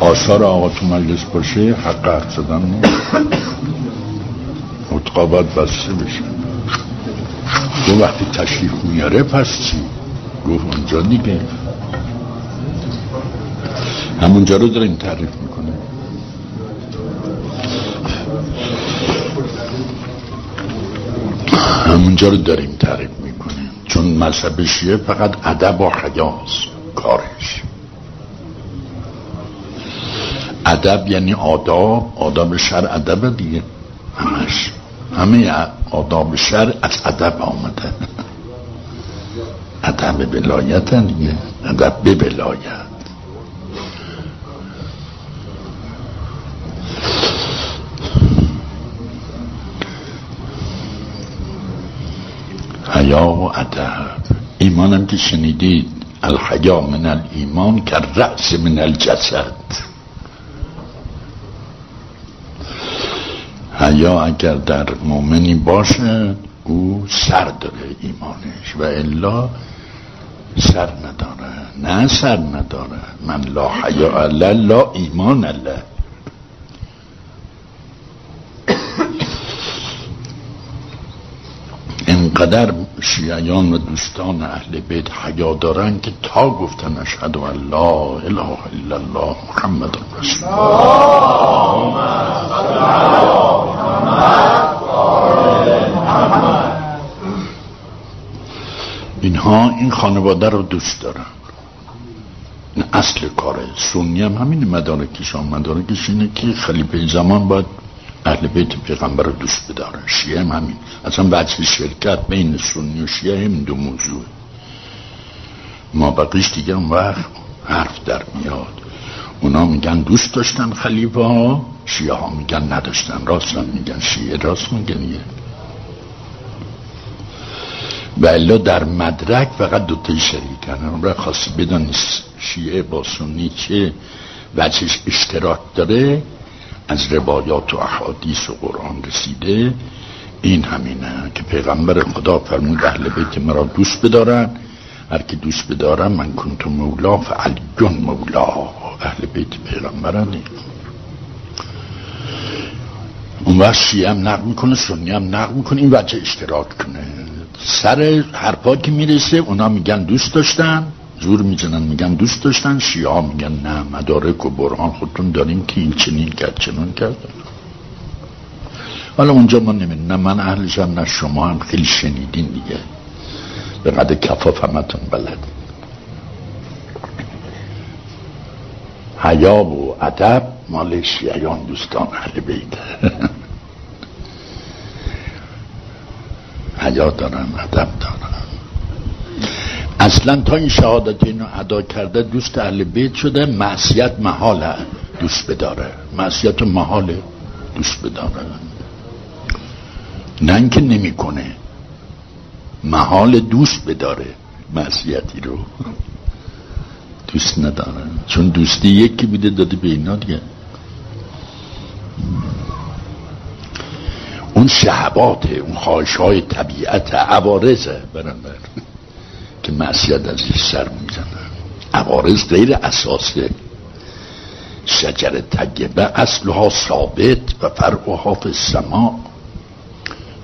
آثار آقا تو مجلس باشه حق حق زدن نیست بسته بشه. دو وقتی تشریف میاره پس چی؟ گفت اونجا دیگه. همونجا رو داریم تعریف می‌کنه همونجا رو داریم تعریف می‌کنیم. چون مذهب شیعه فقط ادب و حیاست کارش. ادب یعنی آداب آداب شر ادب دیگه. همش. همه آداب شر از ادب آمده. ادب بلایت دیگه. ادب به بلایت حیا و ادب. ایمانم که شنیدید. الحیا من الایمان که رأس من الجسد. حیا اگر در مؤمنی باشه او سر داره ایمانش و الا سر نداره نه سر نداره. من لا حیا لا ایمان الله انقدر شیعیان و دوستان اهل بیت حیا دارن که تا گفتن اشهد ان لا اله الا الله محمد رسول اینها این خانواده رو دوست دارن. این اصل کاره. سنی هم همین مدارکش هم مدارکش اینه که خلیفه زمان باید اهل بیت پیغمبر رو دوست بدارن شیعه هم همین. اصلا وجه شرکت بین سنی و شیعه هم دو موضوع. ما بقیش دیگه اون وقت حرف در میاد. اونا میگن دوست داشتن خلیفه ها. شیعه ها میگن نداشتن. راست هم میگن. شیعه راست میگن یه و الا در مدرک فقط دوتای شریکن اون را خاصی بدانست شیعه با سنی چه وجهش اشتراک داره. از روایات و احادیث و قرآن رسیده. این همینه که پیغمبر خدا فرمود اهل بیت مرا دوست بدارن هر کی دوست بدارن من کنتم مولا فعلیون مولا. اهل بیت پیغمبرن اون وقت شیعه هم نقل می‌کنه سنی هم نقل می‌کنه این وجه اشتراک کنه. سر حرفا که می‌رسه اونا میگن دوست داشتن. زور می‌زنن میگن دوست داشتن شیعه میگن نه مدارک و برهان خودتون داریم که این چنین کرد چنان کرد. حالا اونجا ما نمید من اهلشم نه شما هم خیلی شنیدین دیگه. به قدر کفاف همتون بلد حیا و ادب مال شیعیان دوستان اهل بیت. حیا دارن ادب دارن. اصلا تا این شهادت اینو ادا کرده دوست اهل بیت شده معصیت محاله دوست بداره. معصیت محاله دوست بداره. نه اینکه نمی‌کنه محال دوست بداره معصیتی رو. دوست نداره. چون دوستی یکی بیده داده به اینا دیگه. اون شهباته اون خواهش های طبیعت عوارزه برندر که معصیت ازش سر می‌زنه. عوارض غیر اساسه شجر تگبه اصلها ثابت و فرعها فی السما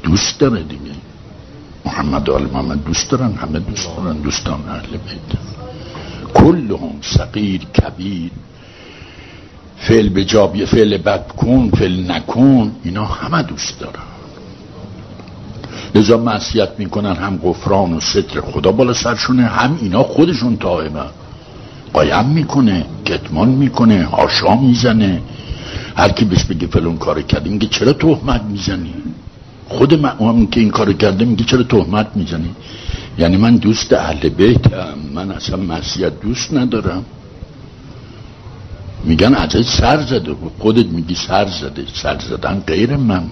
دوست داره دیگه. محمد و محمد دوست دارن همه دوست دارن دوستان اهل بیت. کلهم صغیر کبیر. فعل به جابیه فعل بد کن فعل نکن اینا همه دوست دارن. لذا معصیت می‌کنن هم غفران و ستر خدا بالا سرشونه هم اینا خودشون تائبن قایم می‌کنه کتمان می‌کنه هاشا می‌زنه. هر کی بهش بگه فلون کار کرد میگه چرا تهمت می‌زنی؟ خود من که این کار کرده میگه چرا تهمت می‌زنی؟ یعنی من دوست اهل بیتم من اصلا معصیت دوست ندارم. میگن ازش سر زده خودت میگی سر زده. سر زدن غیر من.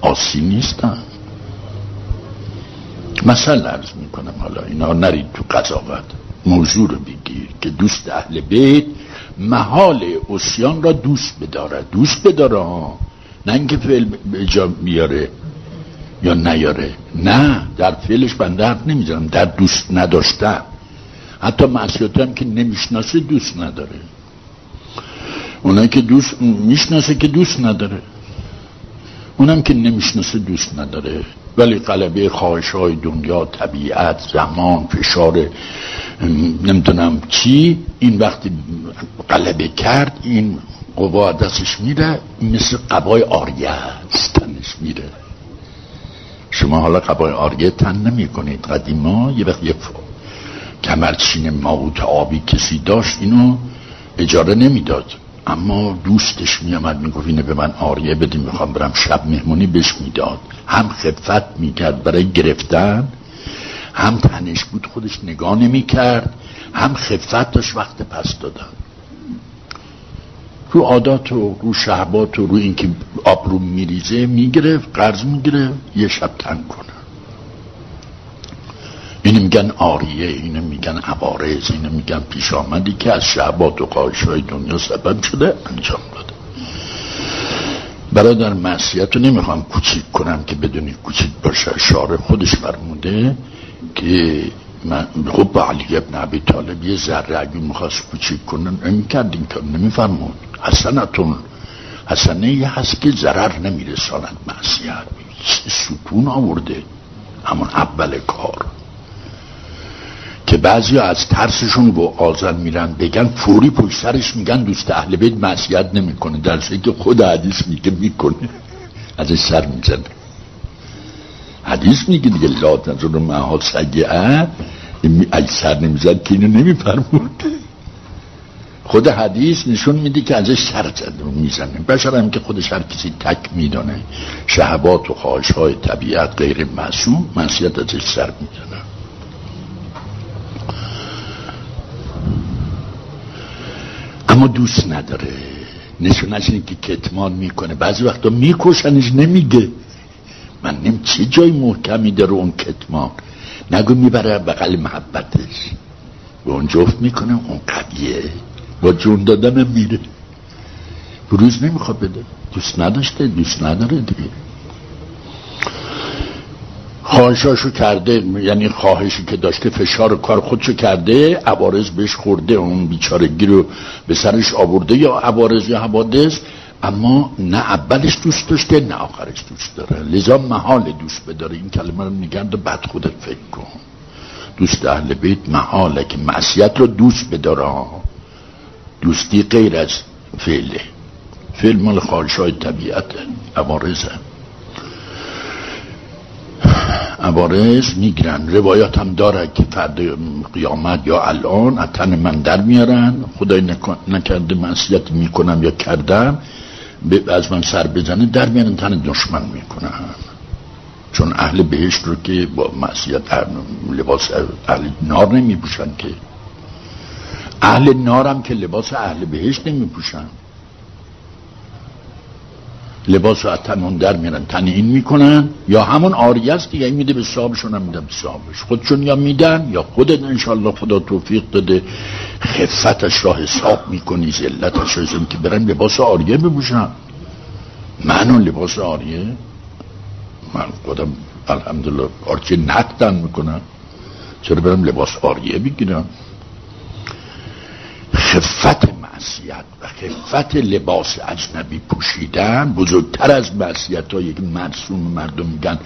آسی نیستم. مثلا عرض می‌کنم حالا اینا نرید تو قضاوت. موضوع رو بگیر که دوست اهل بیت محال اسیان را دوست بداره دوست بداره ها. نه اینکه فعل به بیاره یا نیاره. نه در فعلش بنده حرف نمی‌زنم. در دوست نداشتن حتی معصیت هم که نمی‌شناسه دوست نداره. اونایی که دوست می‌شناسه که دوست نداره. اونم که نمی‌شناسه دوست نداره. ولی قلبه خواهش های دنیا طبیعت زمان فشار نمی‌دونم چی. این وقتی قلبه کرد این قوا دستش میره مثل قبای آریه تنش میره. شما حالا قبای آریه تن نمی کنید قدیما یه وقت یه کمرچین ماوت آبی کسی داشت اینو اجاره نمی‌داد. اما دوستش میامد می‌گفت اینه به من آریه بدیم می‌خوام برم شب مهمونی بهش می‌داد. هم خفت می‌کرد برای گرفتن هم تنش بود خودش نگاه نمی‌کرد هم خفت داشت وقت پس دادن. رو عادات و رو شهبات و رو اینکه آبرو میریزه می‌گرفت قرض می‌گرفت یه شب تن کنه. اینو میگن آریه اینو میگن عوارض اینو میگن پیش آمدی که از شهبات و قایش های دنیا سبب شده انجام داده. برادر معصیت رو نمی‌خوام کوچیک کنم که بدونی کوچیک باشه. شعر خودش فرموده که من خب علی ابن عبی طالب یه ذره اگه می‌خواست کوچیک کنن این کرد این کار نمیفرمود. حسنتون حسنه یه هست که ضرر نمیرساند معصیت. ستون آورده. همون اول کار. که بعضی از ترسشون و آزن میرن بگن فوری پشت سرش میگن دوست اهل بیت معصیت نمی‌کنه. در که خود حدیث میگه می‌کنه. ازش سر می‌زنه. حدیث میگه دیگه لا تنظر محال سگیه اگه سر نمی‌زد که اینو نمیفرمود. خود حدیث نشون میده که ازش سر می‌زنه. بشر هم که خودش هر کسی تک میدانه. شهبات و خواهش های طبیعت غیر معصوم معصیت ازش سر می‌زنه. اما دوست نداره. نشونش اینه که کتمان می‌کنه. بعضی وقتا میکشنش نمیگه. من نیم چه جای محکمی داره اون کتمان. نگو می‌بره بغل محبتش. به اون جفت می‌کنه اون قویه. با جون دادنم میره. بروز نمی‌خواد بده. دوست نداشته دوست نداره دیگه. خواهشاشو کرده یعنی خواهشی که داشته فشار کار خودشو کرده عوارض بهش خورده. اون بیچارگی رو به سرش آورده یا عوارض یا حوادث. اما نه اولش دوست داشته نه آخرش دوست داره. لذا محال دوست بداره. این کلمه رو میگن بد خودت فکر کن. دوست اهل بیت محاله که معصیت رو دوست بداره. دوستی غیر از فعله. فعل مال خواهش های طبیعت عوارضه. عوارض می‌گیرن. روایات هم داره که فرد قیامت یا الان از تن من در میارن. خدای نکرده معصیت می‌کنم یا کردم از من سر بزنه در میارن تن دشمن می‌کنن. چون اهل بهشت رو که با معصیت لباس اهل نار نمیپوشن که. اهل نارم که لباس اهل بهشت نمیپوشن. لباس رو از تن در میرن تن این می‌کنن یا همون آریه است دیگه این میده به صاحبشون هم میدن به صاحبش. خودشون یا میدن یا خودت انشالله خدا توفیق داده. خفتش را حساب می‌کنی زلتش رو که برن لباس آریه ببوشن من لباس آریه؟ من خودم الحمدلله آرچه نقدن می‌کنم. چرا برم لباس آریه بگیرم؟ خفت معصیت و خفت لباس اجنبی پوشیدن بزرگتر از معصیت هایی که مرسوم مردم میگن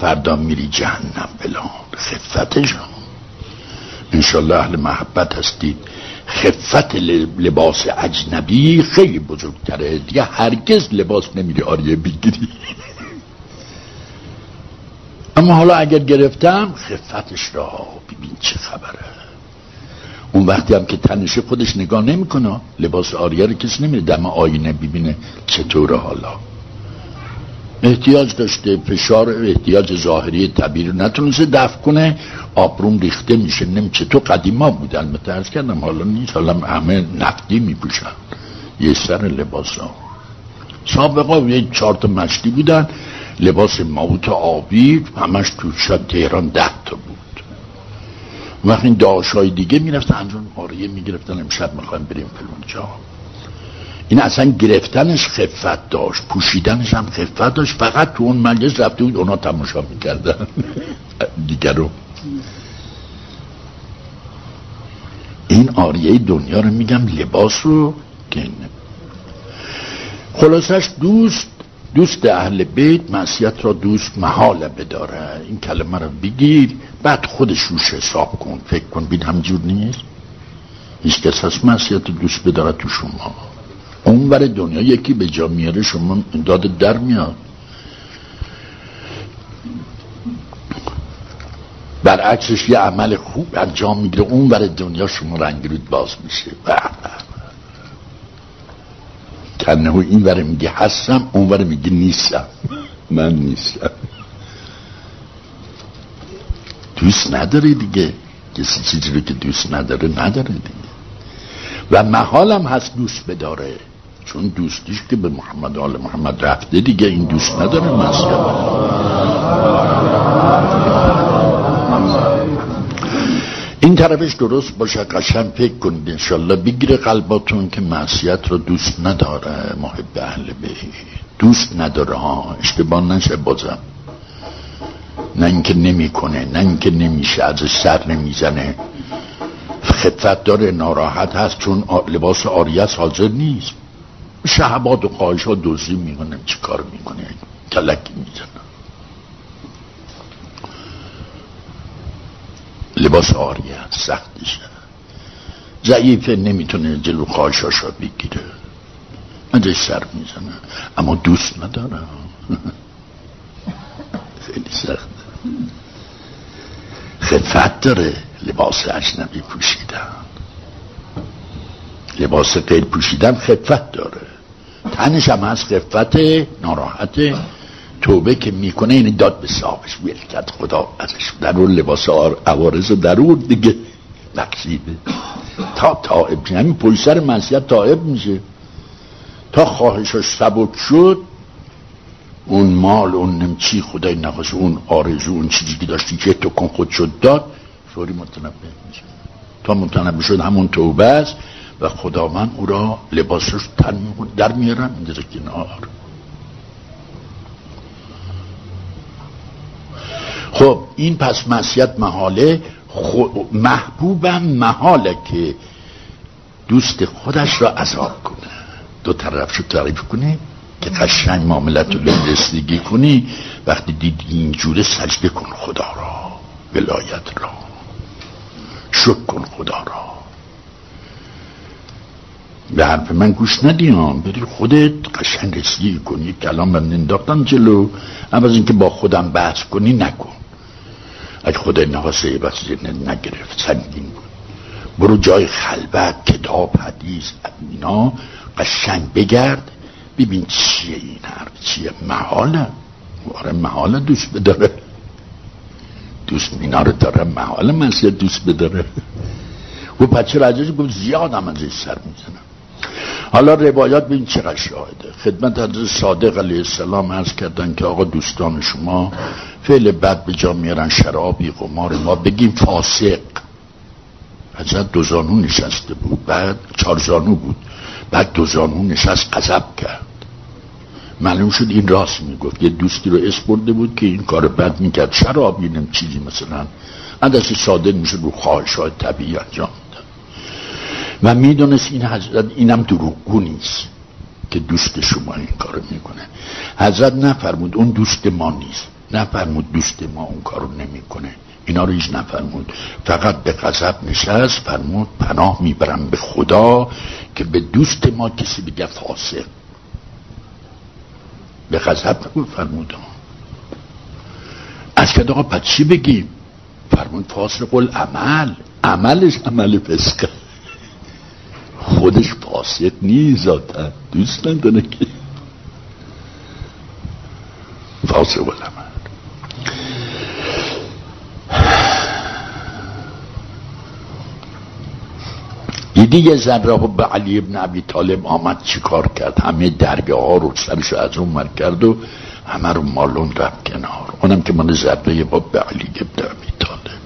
فردا میری جهنم بلان خفتش انشالله اهل محبت هستید. خفت لباس اجنبی خیلی بزرگتره. دیگه هرگز لباس نمیری آریه بگیری. اما حالا اگر گرفتم خفتش را. ببین چه خبره. اون وقتی هم که تنشه خودش نگاه نمی‌کنه لباس آریه رو کسی نمیره دم آینه ببینه چطوره حالا. احتیاج داشته فشار احتیاج ظاهری طبیعی رو نتونسته دفع کنه آبروم ریخته میشه. نمی چطور قدیما بود البته ارز کردم حالا نیست. حالا همه نفتی میپوشن. یه سر لباس ها سابقا یه چهار مشتی بودن. لباس موت آبی همش تو شب تهران ده تا بود. وقتی این داشای دیگه می‌رفتن انجام آریه می‌گرفتن. امشب می‌خوایم بریم فلان جا. این اصلا گرفتنش خفت داشت. پوشیدنش هم خفت داشت. فقط تو اون مجلس رفته بود اونا تماشا می‌کردن. دیگر رو. این آریه دنیا رو میگم لباس رو خلاصش دوست دوست اهل بیت معصیت را دوست محال بداره. این کلمه رو بگیر بعد خودش روش حساب کن. فکر کن بید همجور نیست. هیچ کس هست معصیت دوست بداره تو شما. اون بر دنیا یکی به جا میاره شما داد در میاد. برعکسش یه عمل خوب انجام می‌گیره اون بر دنیا شما رنگ رود باز میشه. کنه این بره میگه هستم اون بره میگه نیستم. من نیستم. دوست نداره دیگه. کسی چیزی رو که دوست نداره نداره دیگه. و محالم هست دوست بداره. چون دوستیش که به محمد آل محمد رفته دیگه این دوست نداره مسئله. این طرفش درست باشه قشن فکر کنید انشالله. بگیره قلباتون که معصیت رو دوست نداره محب اهل دوست نداره ها. اشتباه نشه بازم. نه اینکه نمی‌کنه نه اینکه نمیشه از سر نمی‌زنه. خفت داره ناراحت هست چون لباس آریت حاضر نیست. شهبات و خواهش ها دوزی می‌کنه چی کار می‌کنه؟ کلکی می‌زنه. لباس آریه سختشه ضعیفه نمی‌تونه جلو خواهشاشا بگیره. ازش سر می‌زنه اما دوست نداره خیلی سخت. خفت داره لباس اجنبی پوشیدن. لباس غیر پوشیدن خفت داره. تنش هم هست خفت ناراحت. توبه که می‌کنه این داد به صاحبش کرد خدا ازش در اون لباس عوارض و درور دیگه. بخشیده تا تائب میشه. همین پشت سر منصیت تائب میشه. تا خواهشش سبک شد اون مال اون نمچی خدای نخواست اون آرزو اون چیزی که داشتی که تو کن خود شد داد فوری متنبه میشه. تا متنبه شد همون توبه است و خدا من او را لباسش تن در میارم می‌ذاره کنار. خب این پس مسیت محاله محبوبم محاله که دوست خودش را عذاب کنه. دو طرف شو تعریف کنی که قشنگ معاملت رو رسیدگی کنی. وقتی دیدی اینجوره سجده کن خدا را ولایت را. شک کن خدا را. به حرف من گوش ندیم بری خودت قشنگ رسیدگی کنی. کلام من انداختم جلو. اما از اینکه با خودم بحث کنی نکن. اگه خدا نواسه بس نگرفت سنگین بود. برو جای خلوت کتاب حدیث اینا قشنگ بگرد. ببین چیه این حرف چیه؟ محاله. آره محاله دوست بداره. دوست اینا رو داره محاله مسیح دوست بداره. و بچه رجاج گفت زیاد هم ازش سر می‌زنم. حالا روایات بین چقدر شاهده خدمت حضرت صادق علیه السلام عرض کردن که آقا دوستان شما فعل بد به جا میارن شرابی قمار ما بگیم فاسق. حضرت دو زانو نشسته بود بعد چهار زانو بود بعد دو زانو نشست قذب کرد. معلوم شد این راست می‌گفت. یه دوستی رو اسپرده بود که این کار بد می‌کرد. شرابی نم چیزی مثلا. عدس صادق میشه رو خواهش های طبیعی انجام و می‌دونست این حضرت اینم دروغگو نیست که دوست شما این کارو می‌کنه. حضرت نفرمود اون دوست ما نیست. نفرمود دوست ما اون کارو نمی‌کنه. اینا رو هیچ نفرمود. فقط به غضب نشست فرمود پناه می‌برم به خدا که به دوست ما کسی بگه فاسق. به غضب فرمود. از که آقا پس چی بگیم فرمود فاسق العمل. عملش عمل فسقه. خودش فاسق نیست دوست نداره که فاسق العمل دیدی یه زن را به علی ابن عبی طالب آمد چیکار کرد؟ همه درگه ها رو سرش از اون مر کرد و همه رو مالون رفت کنار. اونم که من ضربه با به علی ابن عبی طالب.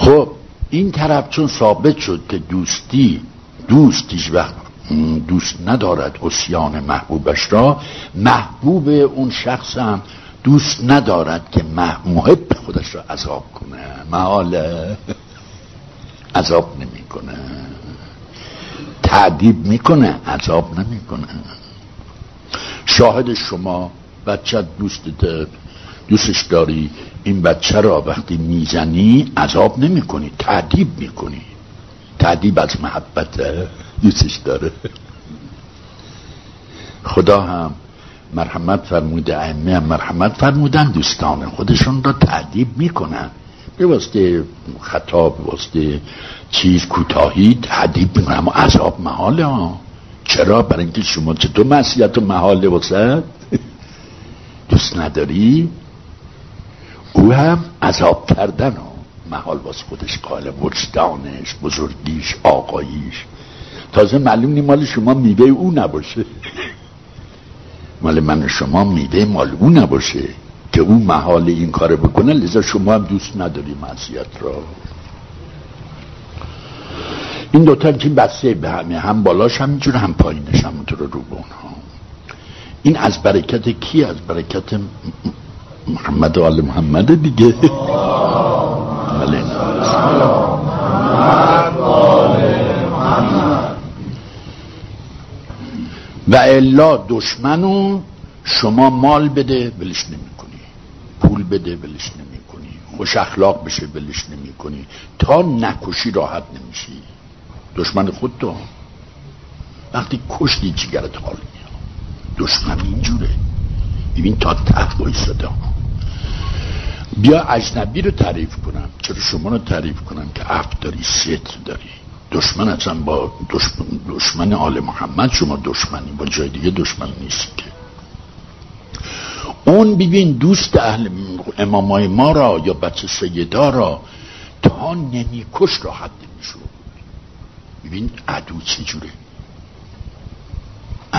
خب این طرف چون ثابت شد که دوستی دوستیش وقت دوست ندارد اسیان محبوبش را محبوب اون شخص هم دوست ندارد که محب خودش را عذاب کنه. محاله عذاب نمی‌کنه تعدیب می‌کنه عذاب نمی‌کنه شاهد شما بچه دوست دوستش داری؟ این بچه را وقتی می‌زنی عذاب نمی‌کنی تعدیب می‌کنی. تعدیب از محبت دوستش داره. خدا هم مرحمت فرموده ائمه هم مرحمت فرمودن دوستان خودشون را تعدیب می‌کنن. به واسطه خطا به واسطه چیز کوتاهی تعدیب می‌کنن. اما عذاب محاله ها. چرا؟ برای اینکه شما چطور معصیت و محاله واسه؟ دوست نداری؟ او هم عذاب کردن و محال واسه خودش قائل وجدانش بزرگیش آقاییش. تازه معلوم نی مال شما میوه او نباشه. مال من شما میوه مال او نباشه که او محال این کار بکنه لذا شما هم دوست نداری معصیت را. این دوتا که بسته به همه هم بالاش هم اینجور هم پایینش همونطور رو رو ها این از برکت کی؟ از برکت محمد و آل محمد دیگه. و الا دشمنو شما مال بده ولش نمی کنی پول بده ولش نمی کنی خوش اخلاق بشه ولش نمی کنی تا نکشی راحت نمیشی. دشمن خود تو. وقتی کشتی جگرت حال دشمن اینجوره. ببین تا ته وایساده بیا اجنبی رو تعریف کنم چرا شما رو تعریف کنم که عقل داری ستر داری دشمن اصلا با دشمن, دشمن آل محمد شما دشمنی با جای دیگه دشمن نیست که اون ببین دوست اهل امامای ما را یا بچه سیدا را تا نمیکش راحت نمیشو ببین عدو چجوره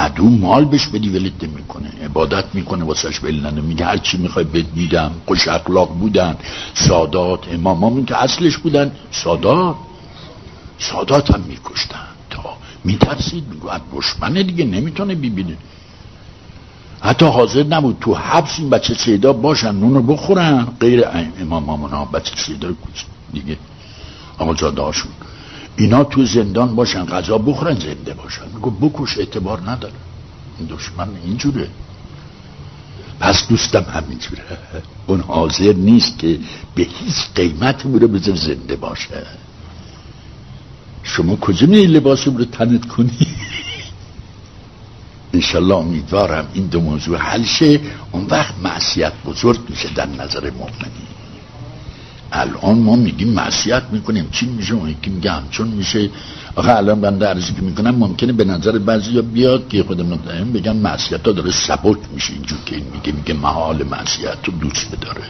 عدو مال بهش بدی ولت می‌کنه عبادت می‌کنه واسهش ول میگه هر چی می‌خوای بد میدم. خوش اخلاق بودن. سادات امامامون که اصلش بودن سادات. سادات هم میکشتن. تا میترسید. میگو دشمنه دیگه نمی‌تونه ببینه. حتی حاضر نبود. تو حبس این بچه سیدا باشن نونو بخورن. غیر امام ها بچه سیدا دیگه. اما جاده هاشون اینا تو زندان باشن غذا بخورن زنده باشن. میگو بکش اعتبار نداره. این دشمن اینجوره. پس دوستم همینجوره. اون حاضر نیست که به هیچ قیمت بوده بذار زنده باشه. شما کجا می لباس رو تنت کنی؟ انشالله امیدوارم این دو موضوع حل شه. اون وقت معصیت بزرگ میشه در نظر مؤمنین. الان ما میگیم معصیت می‌کنیم. چی میشه؟ اون یکی میگه همچون میشه. آخه الان بنده عرضی که می‌کنم ممکنه به نظر بعضی ها بیاد که خود متهم بگم معصیت ها داره سبک میشه. اینجور که این میگه میگه محال معصیت رو دوست بداره.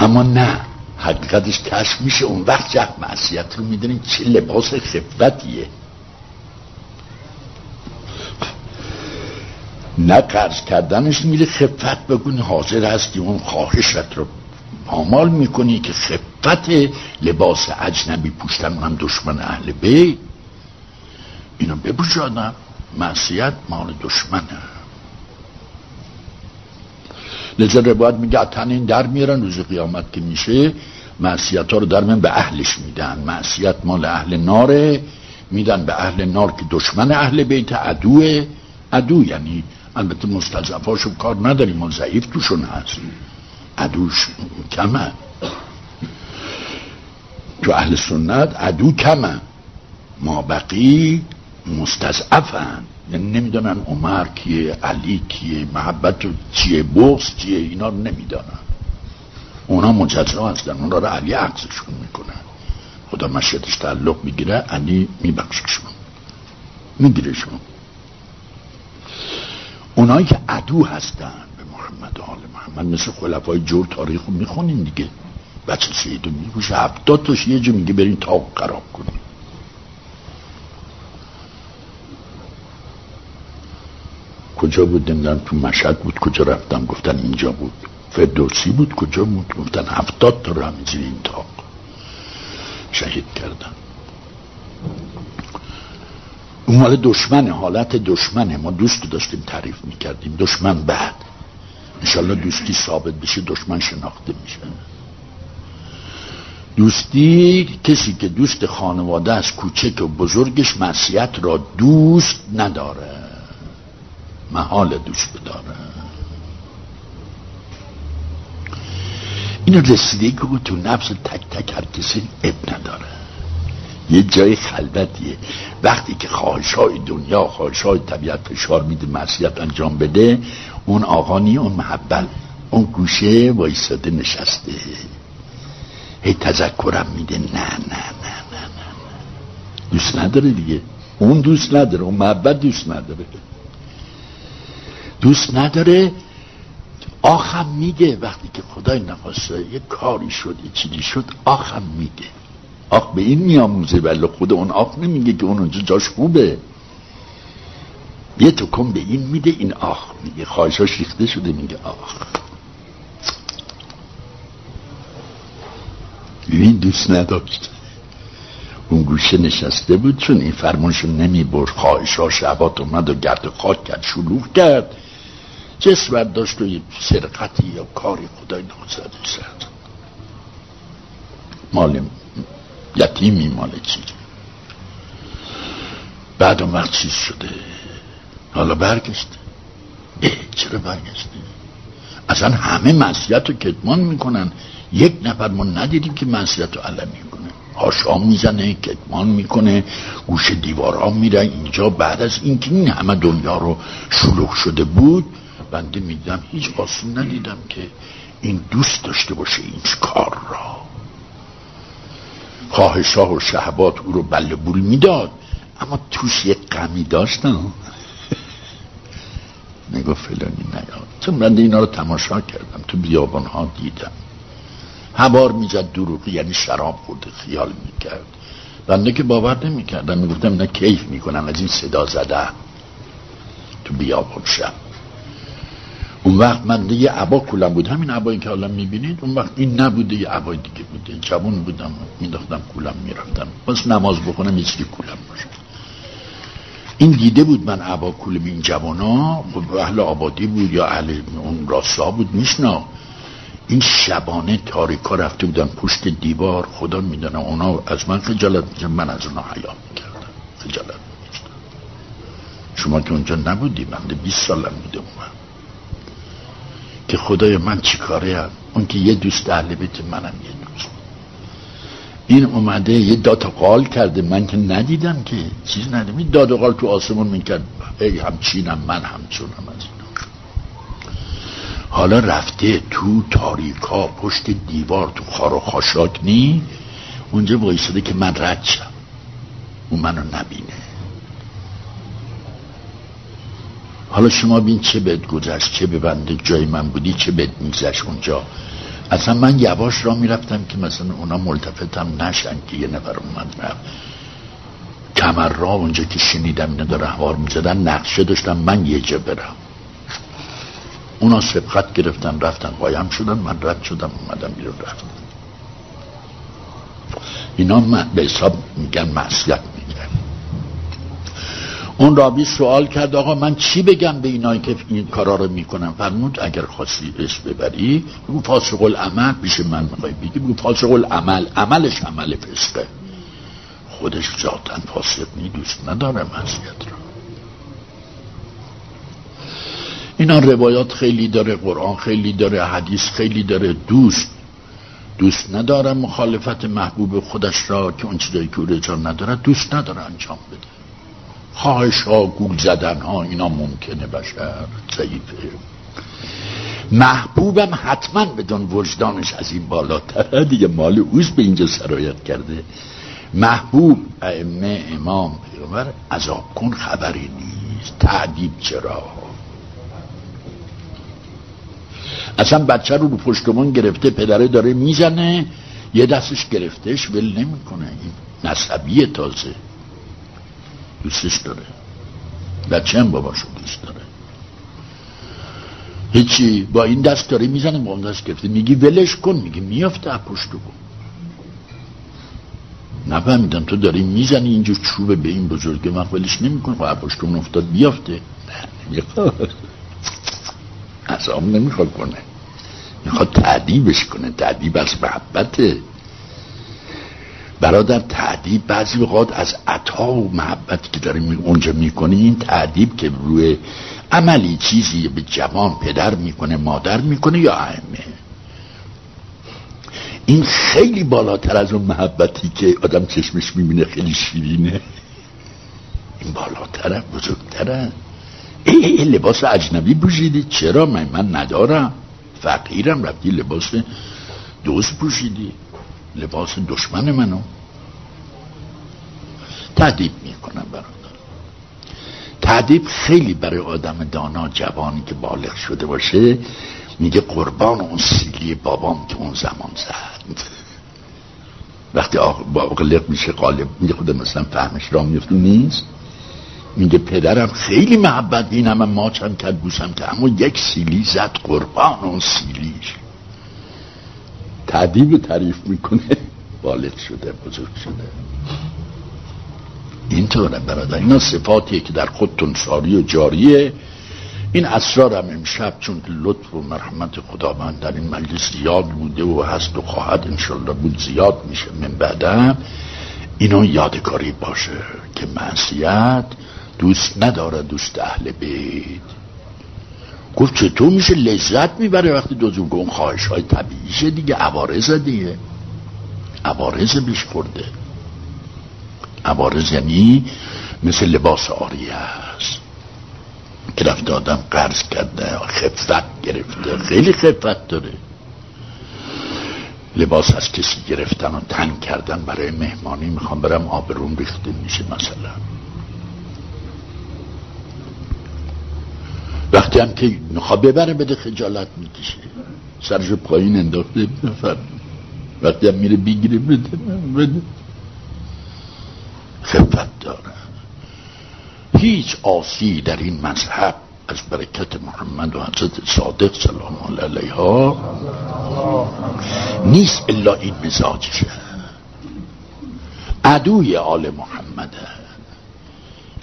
اما نه. حقیقتش کشف میشه. اون وقت جه معصیت رو می‌دونیم. چه لباس خفتیه نه قرض کردنش میره خفت بگونی. حاضر هستی اون خواهشت رو پامال می‌کنی که خفت لباس اجنبی پوشتن هم دشمن اهل بی اینو بپوش آدم. معصیت مال دشمنه. لذا روایت میگه تن این در میرن روز قیامت که میشه. معصیت ها رو در من به اهلش میدن. معصیت مال اهل ناره. میدن به اهل نار که دشمن اهل بیت عدوه. عدو یعنی البته مستضعفاشو کار نداریم ما ضعیف توشون هست عدوش کمه. تو اهل سنت عدو کمه. ما بقی مستضعفن. یعنی نمی‌دونن عمر کیه علی کیه محبت چیه بغض چیه اینا رو نمی‌دانن. اونا مجزا هستن اونا رو علی عکسشون می‌کنن خدا مشهدش تعلق می‌گیره علی میبخششون میگیرشون. اونایی که عدو هستن محمد آل محمد مثل خلفای جور تاریخ رو می‌خونین دیگه. بچه سیدو میگوشه هفتاد تاش یه جو میگه برین تاق قراب کنین. کجا بود؟ نمی‌دونم. تو مشهد بود. کجا رفتم گفتن اینجا بود. فردوسی بود. کجا بود؟ گفتن هفتاد تا رو همینجوری این تاق. شهید کردن. اون مال دشمنه. حالت دشمنه. ما دوست داشتیم تعریف می‌کردیم. دشمن بعد. انشالله دوستی ثابت بشه دشمن شناخته میشه. دوستی کسی که دوست خانواده از کوچک و بزرگش معصیت را دوست نداره. محال دوست بداره این رسیده که تو نفس تک تک هر کسی اب نداره. یه جای خلوتیه. وقتی که خواهش های دنیا خواهش های طبیعت فشار میده معصیت انجام بده اون آقانی اون محبل. اون گوشه وایساده نشسته. هی تذکرم میده. نه نه نه نه نه دوست نداره دیگه. اون دوست نداره. اون محبت دوست نداره. دوست نداره. آخم میگه. وقتی که خدای نخواسته یه کاری شد یه چیزی شد آخم میگه. آخ به این میاموزه ولی خود اون آخ نمیگه که اون اونجا جاش خوبه. یه تو کن به این میده این آخ. میگه خواهشاش ریخته شده میگه آخ. این دوست نداشت. اون گوشه نشسته بود چون این فرمانشو نمی برد خواهشا شعبات اومد و گرد خاک کرد شلوغ کرد. جسم برداشت و سرقتی یا کاری خدای نخواست زد مال یتیمی مال چی؟ بعد اون وقت شده. حالا برگشته چرا برگشته اصلا همه مسیحت رو کتمان می‌کنن. یک نفر ما ندیدیم که مسیحت رو علم می‌کنه. هاشام می‌زنه کتمان می‌کنه گوش دیوارا میره. اینجا بعد از اینکه این همه دنیا رو شلوغ شده بود بنده میدم هیچ آسون ندیدم که این دوست داشته باشه این کار را. خواهشاه و شهبات او رو بله بول می‌داد. اما توش یک غمی داشتم نگو فلانی نیاد. چون بنده اینا رو تماشا کردم تو بیابان ها دیدم. هوار می‌زد دروغی یعنی شراب خورده خیال می‌کرد. بنده که باور نمی‌کردم می‌گفتم نه کیف می‌کنم از این صدا زده تو بیابان شب. اون وقت من یه عبا کلم بود. همین عبایی که حالا می‌بینید اون وقت این نبوده یه عبای دیگه بوده. جوان بودم میداختم کولم می‌رفتم. بس نماز بخونم یه کولم باشه این دیده بود من عبا کولم این جوانا خب اهل آبادی بود یا اهل اون راستا بود میشنا این شبانه تاریکا رفته بودن پشت دیوار خدا می‌دانم اونا از من خجالت میشن من از اونا حیا می‌کردم خجالت شما که اونجا نبودی من 20 سالم بوده اون که خدای من چیکاره هم اون که یه دوست اهل بیت منم یه دوست. این اومده یه داد قال کرده. من که ندیدم که چیز ندیدم. این داد قال تو آسمون می‌کرد. ای همچینم من همچونم از اینا. حالا رفته تو تاریکا پشت دیوار تو خار و خاشاک نی. اونجا وایساده که من رد شم. اون منو نبینه. حالا شما بین چه بد گذشت چه به بنده جای من بودی چه بد میگذشت اونجا؟ اصلا من یواش را می‌رفتم که مثلا اونا ملتفتم نشن که یه نفر اومد رفت. کمر را اونجا که شنیدم اینا داره هوار می‌زدن نقشه داشتم من یه جا برم. اونا سبقت گرفتن رفتن قایم شدن من رد شدم اومدم بیرون رفتم. اینا به حساب میگن معصیت اون رابی سوال کرد آقا من چی بگم به اینایی که این کارا رو می‌کنم فرمود اگر خواستی اسم ببری بگو فاسق العمل. پیش من می‌خوای بگی بگو فاسق العمل. عملش عمل فسقه. خودش ذاتا فاسق نی دوست نداره مسیحت رو. اینا روایات خیلی داره قرآن خیلی داره حدیث خیلی داره. دوست دوست نداره مخالفت محبوب خودش را که اون چیزایی که رجا نداره دوست نداره انجام بده. ها گول زدن ها اینا ممکنه بشر. ضعیفه. محبوبم حتما بدون وجدانش از این بالاتر دیگه مال اوز به اینجا سرایت کرده. محبوب ائمه امام پیغمبر عذاب کن خبری نیست. تعدیب چرا؟ اصلا بچه رو رو پشتمان گرفته پدره داره می‌زنه یه دستش گرفتهش ول نمی‌کنه. این نسبیه تازه. دوستش داره بچه هم باباشو دوست داره هیچی با این دست داره می‌زنه با اون دست گرفته میگی ولش کن میگی میافته از پشت کن نفهمیدم تو داری می‌زنی اینجور چوبه به این بزرگه من ولش نمی‌کنه خب پشت اون افتاد بیافته نه نمی‌خواد نمی‌خواد کنه می‌خواد تعدیبش کنه تعدیب از محبته برادر تعدیب بعضی وقات از عطا و محبت که داریم اونجا می‌کنی این تعدیب که روی عملی چیزی به جوان پدر می‌کنه مادر می‌کنه یا ائمه؟ این خیلی بالاتر از اون محبتی که آدم چشمش می‌بینه خیلی شیرینه. این بالاتره بزرگتره. ای, ای, لباس اجنبی پوشیدی. چرا من؟ من ندارم. فقیرم رفتی لباس دوست پوشیدی. لباس دشمن منو تعدیب می‌کنم برادر. تعدیب خیلی برای آدم دانا جوانی که بالغ شده باشه میگه قربان اون سیلی بابام که اون زمان زد. وقتی باقلق میشه قالب میگه خود مثلا فهمش را میفته نیست. میگه پدرم خیلی محبت این همه ماچم کرد بوسم که اما یک سیلی زد قربان اون سیلیش. تعدیب تعریف می‌کنه. بالغ شده بزرگ شده. اینطوره برادر اینا صفاتیه که در خودتون ساری و جاریه. این اسرار هم امشب چون لطف و مرحمت خداوند در این مجلس زیاد بوده و هست و خواهد انشالله بود زیاد میشه من بعدم. اینو یادگاری باشه که معصیت دوست نداره دوست اهل بیت. گفت چطور میشه لذت می‌بره وقتی دو اون خواهش های طبیعیشه دیگه عوارض دیگه. عوارض بیش خورده. عوارض یعنی مثل لباس آریه است. که رفته آدم قرض کرده خفت گرفته خیلی خفت داره. لباس از کسی گرفتن و تن کردن برای مهمانی می‌خوام برم آبرون ریخته میشه مثلا. وقتی هم که می‌خواد ببره بده خجالت می‌کشه. سرش پایین انداخته بفر وقتی هم میره بگیره بده بده. خفت داره هیچ آسی در این مذهب از برکت محمد و حضرت صادق سلام الله علیها نیست الا این مزاجشه. عدوی آل محمده.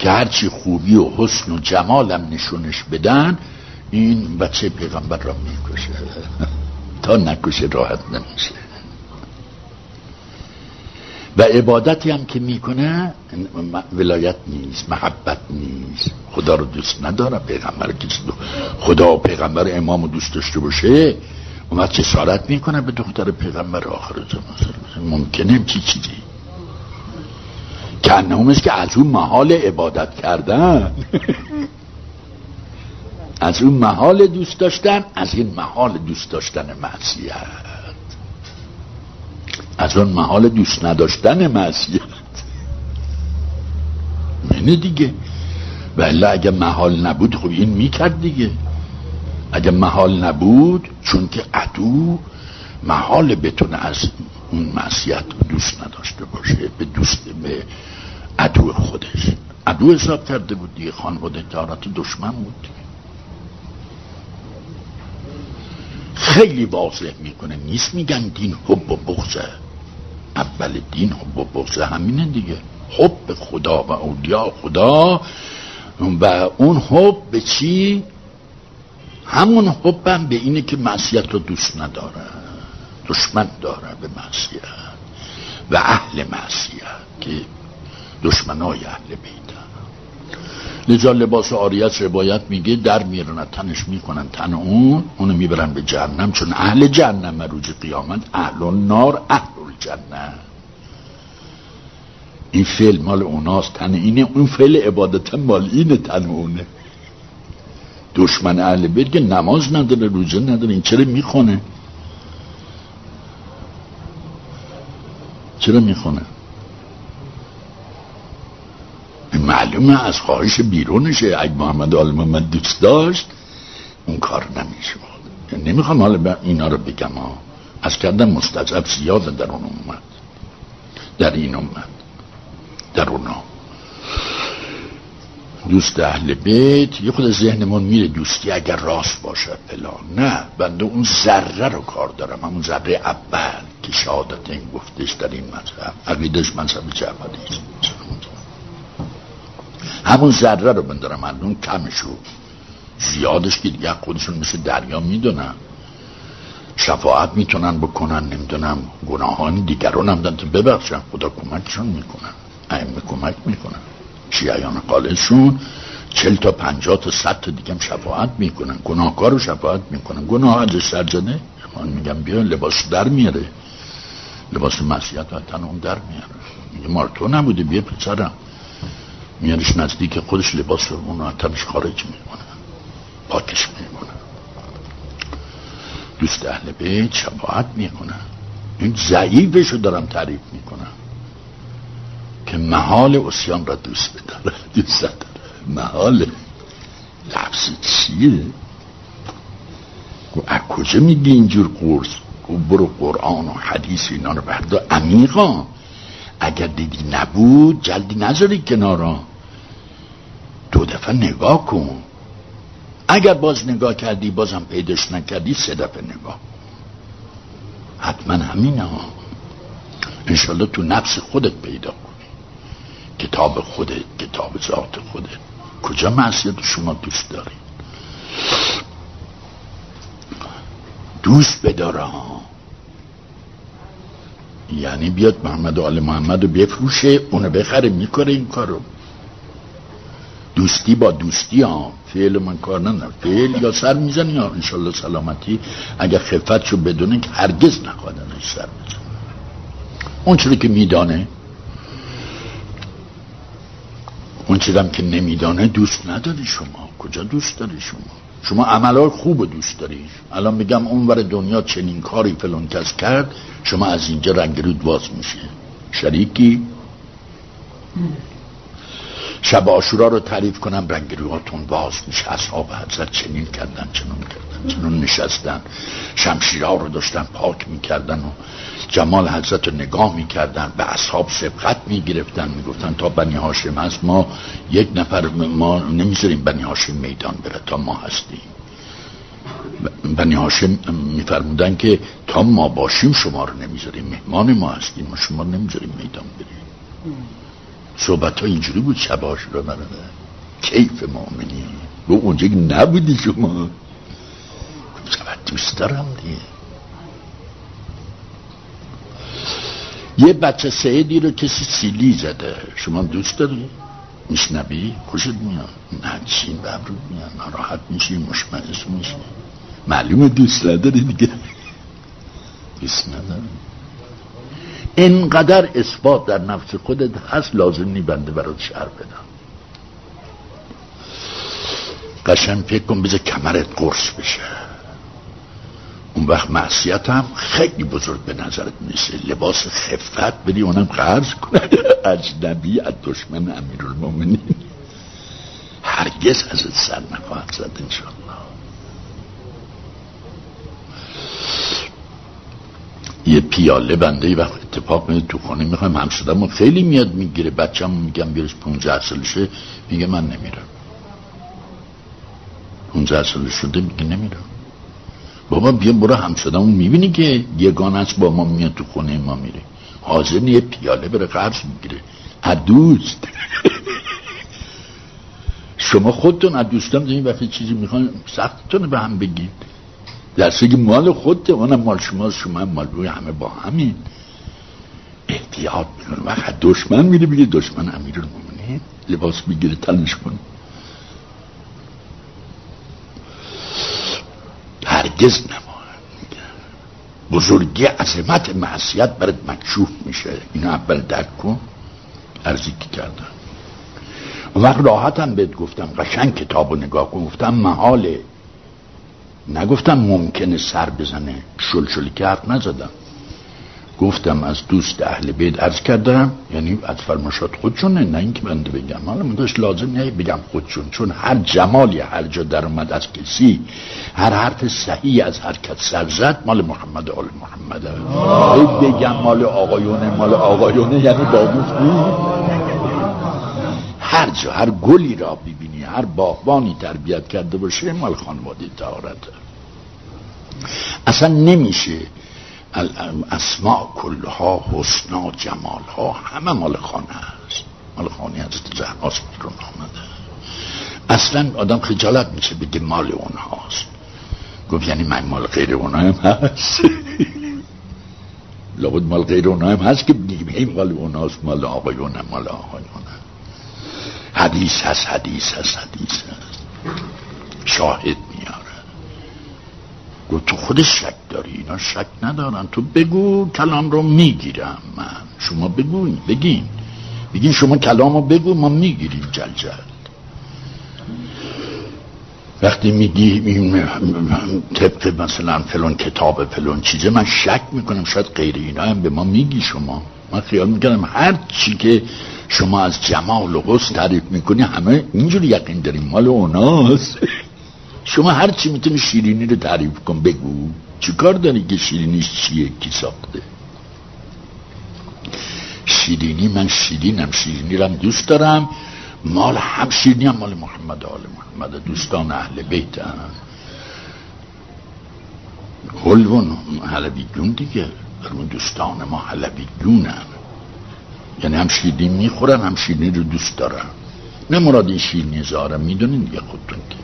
که هرچی خوبی و حسن و جمالم نشونش بدن این بچه پیغمبر را می‌کشه. تا نکشه راحت نمیشه. و عبادتی هم که می‌کنه ولایت نیست محبت نیست. خدا رو دوست نداره پیغمبر کسی خدا و پیغمبر امام دوست داشته باشه. اومد سارت می‌کنه به دختر پیغمبر آخر زمان. ممکنه چی چیزی. کنه است که از اون محال عبادت کردن. از اون محال دوست داشتن از این محال دوست داشتن معصیت. از اون محال دوست نداشتن معصیت. منه دیگه. ولی اگه محال نبود خب این می‌کرد دیگه. اگه محال نبود چون که عدو محال بتونه از اون معصیت دوست نداشته باشه به دوست به عدو خودش. عدو حساب کرده بود دیگه. خانواده تارات دشمن بود دیگه. خیلی واضح می‌کنه. نیست میگن دین حب و بغضه. اول دین حب و بغض همینه دیگه. حب خدا و اولیاء خدا و اون حب به چی؟ همون حبم به اینه که معصیت رو دوست نداره. دشمن داره به معصیت و اهل معصیت که دشمنای اهل بیتن لذا لباس آریت روایت میگه در میرن تنش می‌کنن تن اون اونو می‌برن به جهنم چون اهل جهنم روز قیامت. اهل نار اهل الجنه. این فعل مال اوناست تن اینه اون فعل عبادت مال اینه تن اونه. دشمن اهل بیت که نماز نداره روزه نداره این چرا می‌خونه؟ چرا می‌خونه؟ معلومه از خواهش بیرونشه. اگه محمد آل محمد دوست داشت اون کار نمیشه نمی‌خوام حالا اینا رو بگم ها. از کردن مستجب زیاد در اون اومد. در این اومد. در اونا. دوست اهل بیت یه خود ذهنمون میره دوستی اگر راست باشه فلان. نه بنده اون ذره رو کار دارم. همون ذره اول که شهادت این گفتش در این مذهب. عقیدش مذهب جعفری همون ذره رو بندارم من اون کمشو. زیادش که دیگه خودشون مثل دریا می‌دونن. شفاعت می‌تونن بکنن نمی‌دونم گناهان دیگران هم دن ببخشن خدا کمکشون می‌کنن ائمه کمک می‌کنن شیعیان قالشون چل تا پنجاه تا صد تا دیگه شفاعت می‌کنن. گناهکار رو شفاعت می‌کنن. گناه ازش سرزنه من میگم بیا لباس در میاره. لباس مسیحت و تنم در میاره. میگه مار تو نبوده بیا پسرم. میارش نزدیک خودش لباس رو اون خارج می‌کنه. پاکش می‌کنه. دوست اهل بیت شفاعت می‌کنن این ضعیفش رو دارم تعریف می‌کنم. که محال اسیان را دوست بداره. دوست داره محال لفظ چیه؟ از کجا میگی اینجور قرص؟ برو قرآن و حدیث اینا رو بردا عمیقا. اگر دیدی نبود جلدی نذاری کنارا دو دفعه نگاه کن. اگر باز نگاه کردی بازم پیداش نکردی سه دفعه نگاه حتما همینه ها. انشالله تو نفس خودت پیدا کنی. کتاب خودت کتاب ذات خودت. کجا معصیت شما دوست داری؟ دوست بداره یعنی بیاد محمد و آل محمد رو بفروشه اونو بخره می‌کنه این کارو. دوستی با دوستی ها. فعل من کار ندارم فعل یا سر می‌زنی یا انشالله سلامتی. اگر خفت شو بدونه که هرگز نخوادنش سر بزن اون چرا که میدانه اون چیزم که نمیدانه دوست نداری شما. کجا دوست داری شما؟ شما عملهای خوب دوست داری. الان بگم اونور دنیا چنین کاری فلان کس کرد شما از اینجا رنگ رود باز میشه شریکی؟ شب آشورا رو تعریف کنم رنگ رواتون باز میشه. اصحاب حضرت چنین کردن چنون کردن. چنون نشستن شمشیرها رو داشتن پاک می‌کردن و جمال حضرت رو نگاه می‌کردن. به اصحاب سبقت می‌گرفتن. می‌گفتن تا بنی هاشم هست ما یک نفر ما نمی‌ذاریم بنی هاشم میدان بره تا ما هستیم. بنی هاشم میفرمودن که تا ما باشیم شما رو نمی‌ذاریم مهمان ما هستیم ما شما نمی‌ذاریم میدان بریم. صحبت ها اینجوری بود شباش رو برده کیف مؤمنی و اونجا نبودی شما. شبت دوست دارم دیگه. یه بچه سعیدی رو کسی سیلی زده. شما دوست داری؟ میشنبی؟ خوشت میاد. نچین ببرود میاد. ناراحت میشی مشمعز میشی. معلومه دوست نداری دیگه. دوست نداری اینقدر اثبات در نفس خودت هست لازم نی بنده برات شعر بدم. قشن فکر کن بذار کمرت قرص بشه. اون وقت معصیت هم خیلی بزرگ به نظرت میشه لباس خفت بدی اونم قرض کنه. اجنبی از دشمن المومنین هرگز ازت سر نخواهد زد انشالله یه پیاله بنده ای وقت اتفاق میده تو خانه می‌خوایم. همسودم خیلی میاد می‌گیره. بچم میگم بیارش 15 سالشه میگه من نمیرم. 15 سال شده میگه نمیرم. بابا بیا برو همسودمون می‌بینی که یگان با ما میاد تو خونه ما میره. حاضر یه پیاله بره قرض می‌گیره. دوست. شما خودتون از دوستان این وقتی چیزی می‌خوان سختتون به هم بگید. در که مال خودت اونم مال شما شما مال روی همه با همین. احتیاط. می‌کنه وقت دشمن میره بگه دشمن امیر لباس می‌گیره تنش کنه هرگز نما بزرگی عظمت معصیت برات مکشوف میشه. اینو اول درک کن. ارزی که کردم. وقت راحتم بهت گفتم. قشنگ کتاب و نگاه کن. گفتم محاله. نگفتم ممکنه سر بزنه. شلشلی که حرف نزدم. گفتم از دوست اهل بیت عرض کردم یعنی از فرماشات خودشونه نه اینکه بنده بگم. حالا من داشت لازم نه بگم خودشون چون هر جمالی هر جا در اومد از کسی هر حرف صحیح از حرکت سر زد مال محمد آل محمد. بگم مال آقایونه مال آقایونه یعنی بابوس هر جا هر گلی را ببینی هر باغبانی تربیت کرده باشه مال خانواده تهارت. اصلا نمیشه اسماء کلها حسنا جمالها همه مال خانه هست مال خانه حضرت زهراست بیرون آمده. اصلا آدم خجالت میشه بگه مال اونهاست. گفت یعنی من مال غیر اونا هم هست. لابد مال غیر اونا هم هست که بگیم مال اوناست مال آقایونه مال آقایونه. حدیث هست حدیث هست حدیث هست. شاهد میاره گفت تو خودش شک داری اینا شک ندارن. تو بگو کلام رو می‌گیرم من. شما بگوین بگین. بگین شما کلام رو بگو ما می‌گیریم جل جل وقتی میگی این طبق مثلا فلان کتاب فلان چیزه من شک می‌کنم. شاید غیر اینا هم به ما میگی شما. من خیال می‌کنم هر چی که شما از جمال و حسن تعریف می‌کنی همه اینجوری یقین داریم. مال اوناست. شما هر چی می‌تونی شیرینی رو تعریف کن بگو. کار داری که شیرینیش چیه؟ کی ساخته؟ شیرینی من شیرینم. شیرینی رو دوست دارم. مال هم شیرینی هم مال محمد آل محمد. دوستان اهل بیت هم. حلوون حلبی دیگه. دوستان ما حلبی هم. یعنی هم شیرینی می‌خورن هم شیرینی رو دوست دارن. نه مراد این شیرینی زارم می‌دونین دیگه خودتون که.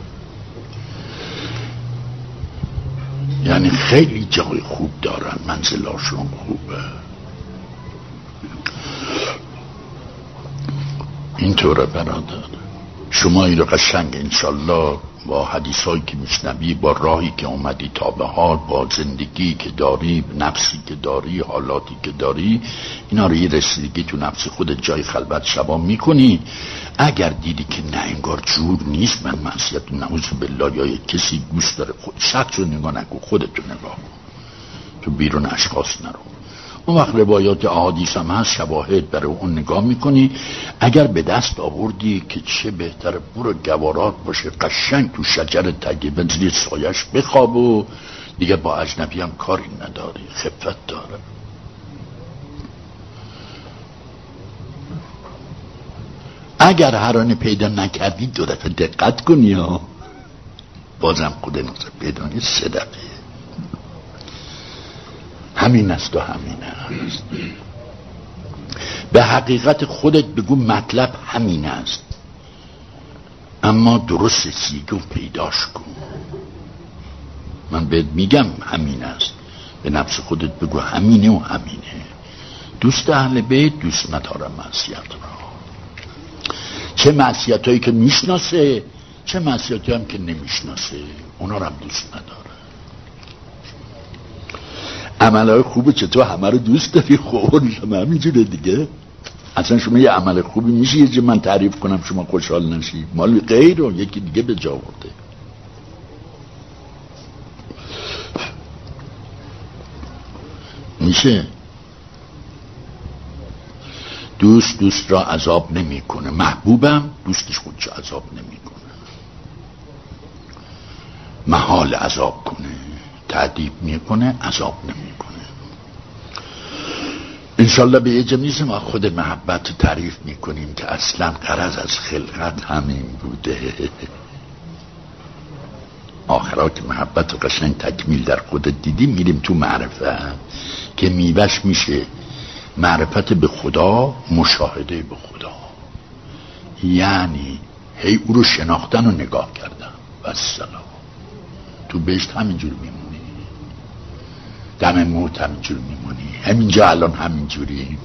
یعنی خیلی جای خوب دارن. منزلاشون خوبه. اینطوره برادر. شما این رو قشنگ انشالله با حدیث هایی که میشنوی با راهی که اومدی تا به حال با زندگی که داری نفسی که داری حالاتی که داری اینا رو یه رسیدگی تو نفس خودت جای خلبت شبا می‌کنی. اگر دیدی که نه انگار جور نیست من معصیت نعوذ بالله یا کسی گوش داره خود شخص رو نگاه نکن خودتو نگاه تو بیرون اشخاص نرو. اون وقت روایات احادیث هم هست شواهد برای اون نگاه می‌کنی. اگر به دست آوردی که چه بهتر برو گوارات باشه قشنگ تو شجر تگی بنزلی سایش بخواب و دیگه با اجنبی هم کاری نداری. خفت داره. اگر هرانه پیدا نکردی دو دفعه دقت کنی ها. بازم خود پیدا نیست همین است و همین است. به حقیقت خودت بگو مطلب همین است. اما درست سیگو پیداش کن. من بهت میگم همین است. به نفس خودت بگو همینه و همینه. دوست اهل بیت دوست نداره معصیت را. چه معصیت هایی که می‌شناسه چه معصیت هم که نمی‌شناسه. اونا رو هم دوست نداره عملهای خوبه چطور همه رو دوست داری. خب همینجوره دیگه. اصلا شما یه عمل خوبی میشه یه من تعریف کنم شما خوشحال نشی. مال غیر رو یکی دیگه به جا میشه؟ دوست دوست را عذاب نمی‌کنه. محبوبم دوستش خودش عذاب نمی‌کنه. محال عذاب کنه. تعدیب می‌کنه عذاب نمی‌کنه. انشالله به یه جمعیز ما خود محبت تعریف می‌کنیم که اصلا قرض از خلقت همین بوده. آخرات محبت و قشنگ تکمیل در خودت دیدیم میریم تو معرفت که میوش میشه معرفت به خدا مشاهده به خدا. یعنی هی او رو شناختن و نگاه کردن. و سلام تو بهشت همینجور میمون دم موت همینجور میمونی. همینجا الان همینجوری.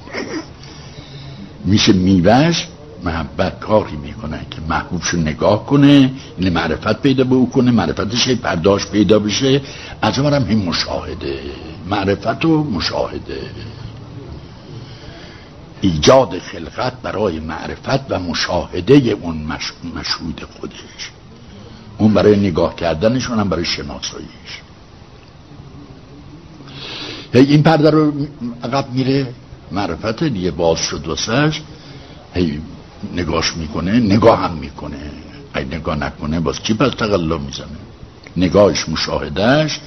میشه میوش محبت کاری می‌کنه که محبوبشو نگاه کنه این معرفت پیدا او کنه معرفتش پرداش پیدا بشه. از هم این مشاهده. معرفت و مشاهده. ایجاد خلقت برای معرفت و مشاهده اون مشهود خودش. اون برای نگاه کردنش اونم برای شناساییش. هی این پرده رو عقب میره. معرفت دیگه باز شد واسهش هی نگاش می‌کنه نگاه هم می‌کنه. اگه نگاه نکنه باز چی پس تقلا می‌زنه؟ نگاهش مشاهدهش.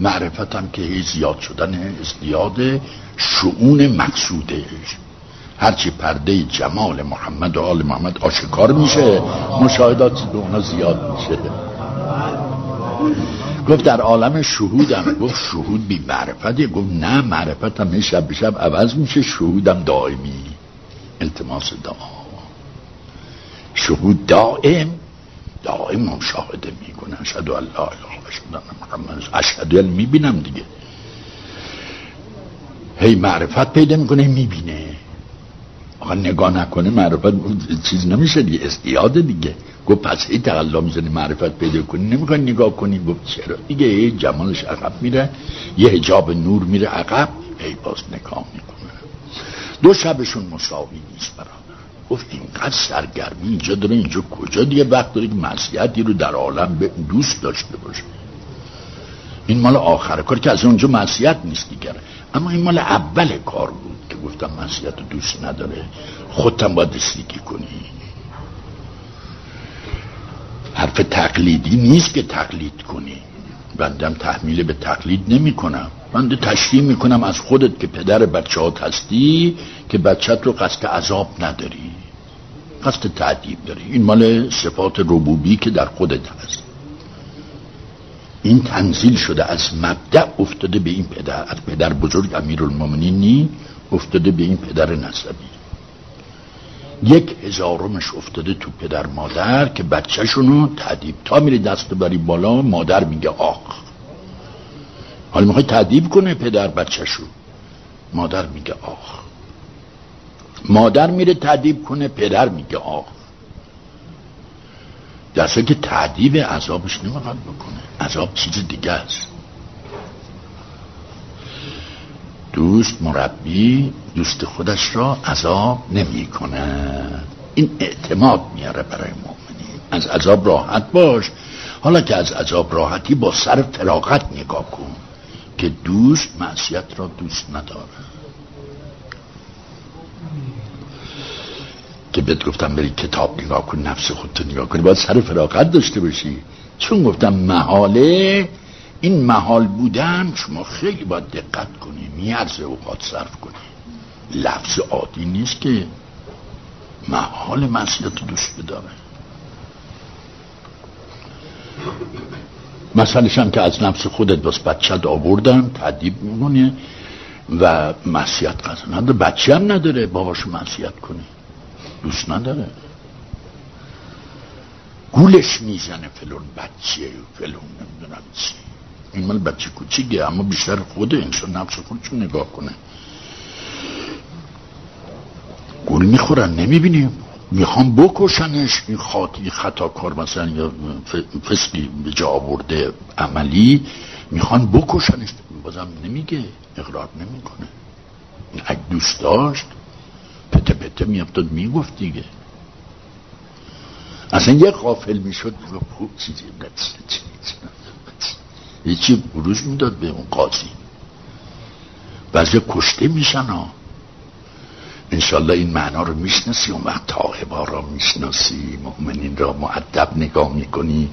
معرفت هم که هی زیاد شدن ازدیاد شعون مقصودش. هرچی پرده جمال محمد و آل محمد آشکار میشه مشاهدات به اونا زیاد میشه. گفت در عالم شهودم. گفت شهود بی معرفتی گفت نه معرفت هم شب به شب عوض میشه. شهودم دائمی. التماس دعا شهود دائم. دائم مشاهده می‌کنه. شهد الله من اشهد می‌بینم دیگه. هی معرفت پیدا می‌کنه می‌بینه. آقا نگاه نکنه معرفت چیز نمیشه دیگه استیاده دیگه. گفت پس ای تقلا می‌زنی معرفت پیدا کنی نمی‌خوای نگاه کنی؟ گفت چرا؟ دیگه ای جمالش عقب میره یه حجاب نور میره عقب. ای باز نگاه می‌کنه. دو شبشون مساوی نیست برادر گفت اینقدر سرگرمی اینجا داره اینجا کجا دیگه وقت داره که مسیحیتی رو در عالم به دوست داشته باشه؟ این مال آخر کار که از اونجا مسیحیت نیست دیگر اما این مال اول کار بود که گفتم رو دوست نداره. خودتم باید رسیدگی کنی. حرف تقلیدی نیست که تقلید کنی. بندم تحمیل به تقلید نمی کنم بنده تشریح می کنم از خودت که پدر بچه ها هستی که بچت رو قصد عذاب نداری. قصد تعدیب داری. این مال صفات ربوبی که در خودت هست. این تنزیل شده از مبدع افتاده به این پدر. از پدر بزرگ امیر افتاده به این پدر نسبی. یک هزارمش افتاده تو پدر مادر که بچهشونو تعدیب تا میره دست بری بالا مادر میگه آخ. حالا می‌خوای تعدیب کنه پدر بچهشو؟ مادر میگه آخ. مادر میره تعدیب کنه پدر میگه آخ. در که تعدیب عذابش نمی‌خواد بکنه. عذاب چیز دیگه است. دوست مربی دوست خودش را عذاب نمی این اعتماد میاره برای مؤمنین از عذاب راحت باش. حالا که از عذاب راحتی با سر فراغت نگاه کن که دوست معصیت را دوست نداره. که بهت گفتم بری کتاب نگاه کن نفس خودتو نگاه کنی باید سر فراغت داشته باشی. چون گفتم محاله این محال بودن شما خیلی باید دقت کنی میارزه اوقات صرف کنی. لفظ عادی نیست که محال مسیحت دوست بداره. مثلش هم که از نفس خودت باز بچت آوردن تعدیب میمونه و مسیحت قصد نداره. بچه هم نداره باباشو مسیحت کنی دوست نداره. گولش می‌زنه فلون بچه فلون نمی‌دونم چی. این مال بچه کوچیگه اما بیشتر خود انسان نفس خودشون نگاه کنه. گول می‌خورن نمی‌بینیم می‌خوام بکشنش. این خاطی خطا کار مثلا یا فسقی به جا آورده عملی می‌خوان بکشنش. بازم نمیگه اقرار نمی‌کنه. اگه دوست داشت. پته پته میافتاد می‌گفت دیگه. اصلا یه قافل می‌شد. چیزی. چی بروز می‌داد به اون قاضی. بعضی کشته میشن ها. انشالله این معنا رو می‌شناسی اون وقت تاقبا را می‌شناسی. مؤمنین را معدب نگاه می‌کنی.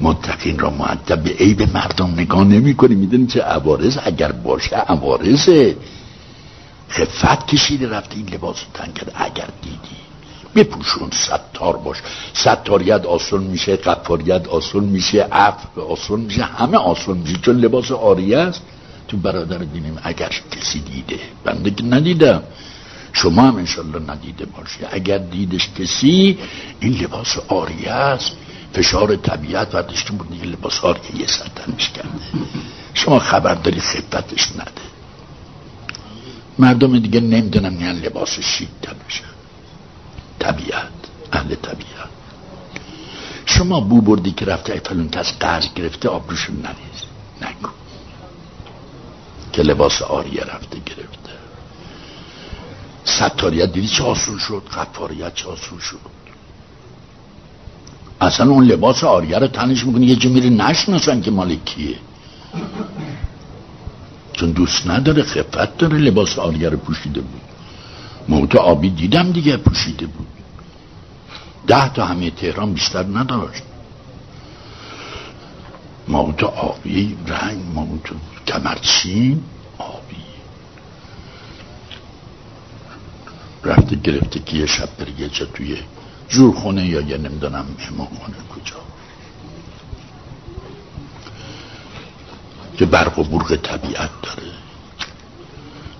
متقین را معدب به عیب مردم نگاه نمی‌کنی. می‌دونی چه عوارض؟ اگر باشه عوارضه. خفت کشیده رفته این لباس تن کرد اگر دیدی بپوشون ستار باش. ستاریت آسون میشه قفاریت آسون میشه عفو آسون میشه همه آسون میشه. چون لباس آریه است. تو برادر بینیم اگر کسی دیده. بنده که ندیدم شما هم انشالله ندیده باشی. اگر دیدش کسی این لباس آریه است. فشار طبیعت وردشتون بود دیگه لباس آریه یه سرتنش کرده. شما خبر داری خفتش نده. مردم دیگه نمی‌دونم یعنی لباس شیک بشه طبیعت اهل طبیعت. شما بو بردی که رفته ایفلون کس قرض گرفته آبروشون نریز نگو. که لباس آریه رفته گرفته. ستاریت دیدی چه آسون شد؟ قفاریت چه آسون شد؟ اصلا اون لباس آریه رو تنش می‌کنی یه جا میره نشناسن که مال کیه. چون دوست نداره خفت داره لباس آریه رو پوشیده بود. موت آبی دیدم دیگه پوشیده بود. ده تا همه تهران بیشتر نداشت. موت آبی رنگ موت کمرچین آبی. رفته گرفته که یه شب جا توی جورخونه یا یه نمی‌دونم مهمانخونه کجا. که برق و برق طبیعت داره.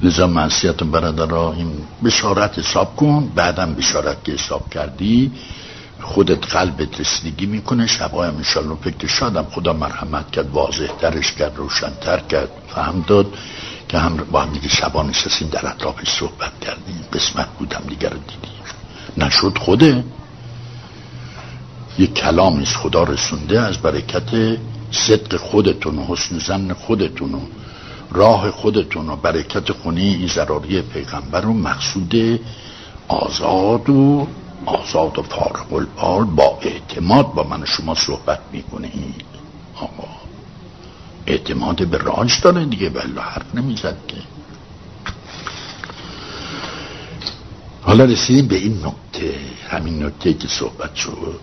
لذا معصیت برادر را این بشارت حساب کن بعدم بشارت که حساب کردی خودت قلبت رسیدگی می‌کنه. شبای هم انشالله فکر شادم خدا مرحمت کرد واضح درش کرد روشنتر کرد. فهم داد که هم با هم دیگه شبا نشستیم در اطرافش صحبت کردیم. قسمت بودم دیگر رو دیدیم. نشد خوده. یک کلامیست خدا رسونده از برکت صدق خودتون و حسن زن خودتون و راه خودتون و برکت خونی ایزراری پیغمبر و مقصود آزاد و آزاد و فارغ البال با اعتماد با من شما صحبت می‌کنه این آقا اعتماد به راج داره دیگه بلا حرف نمی‌زد که. حالا رسیدیم به این نکته همین نکته که صحبت شد.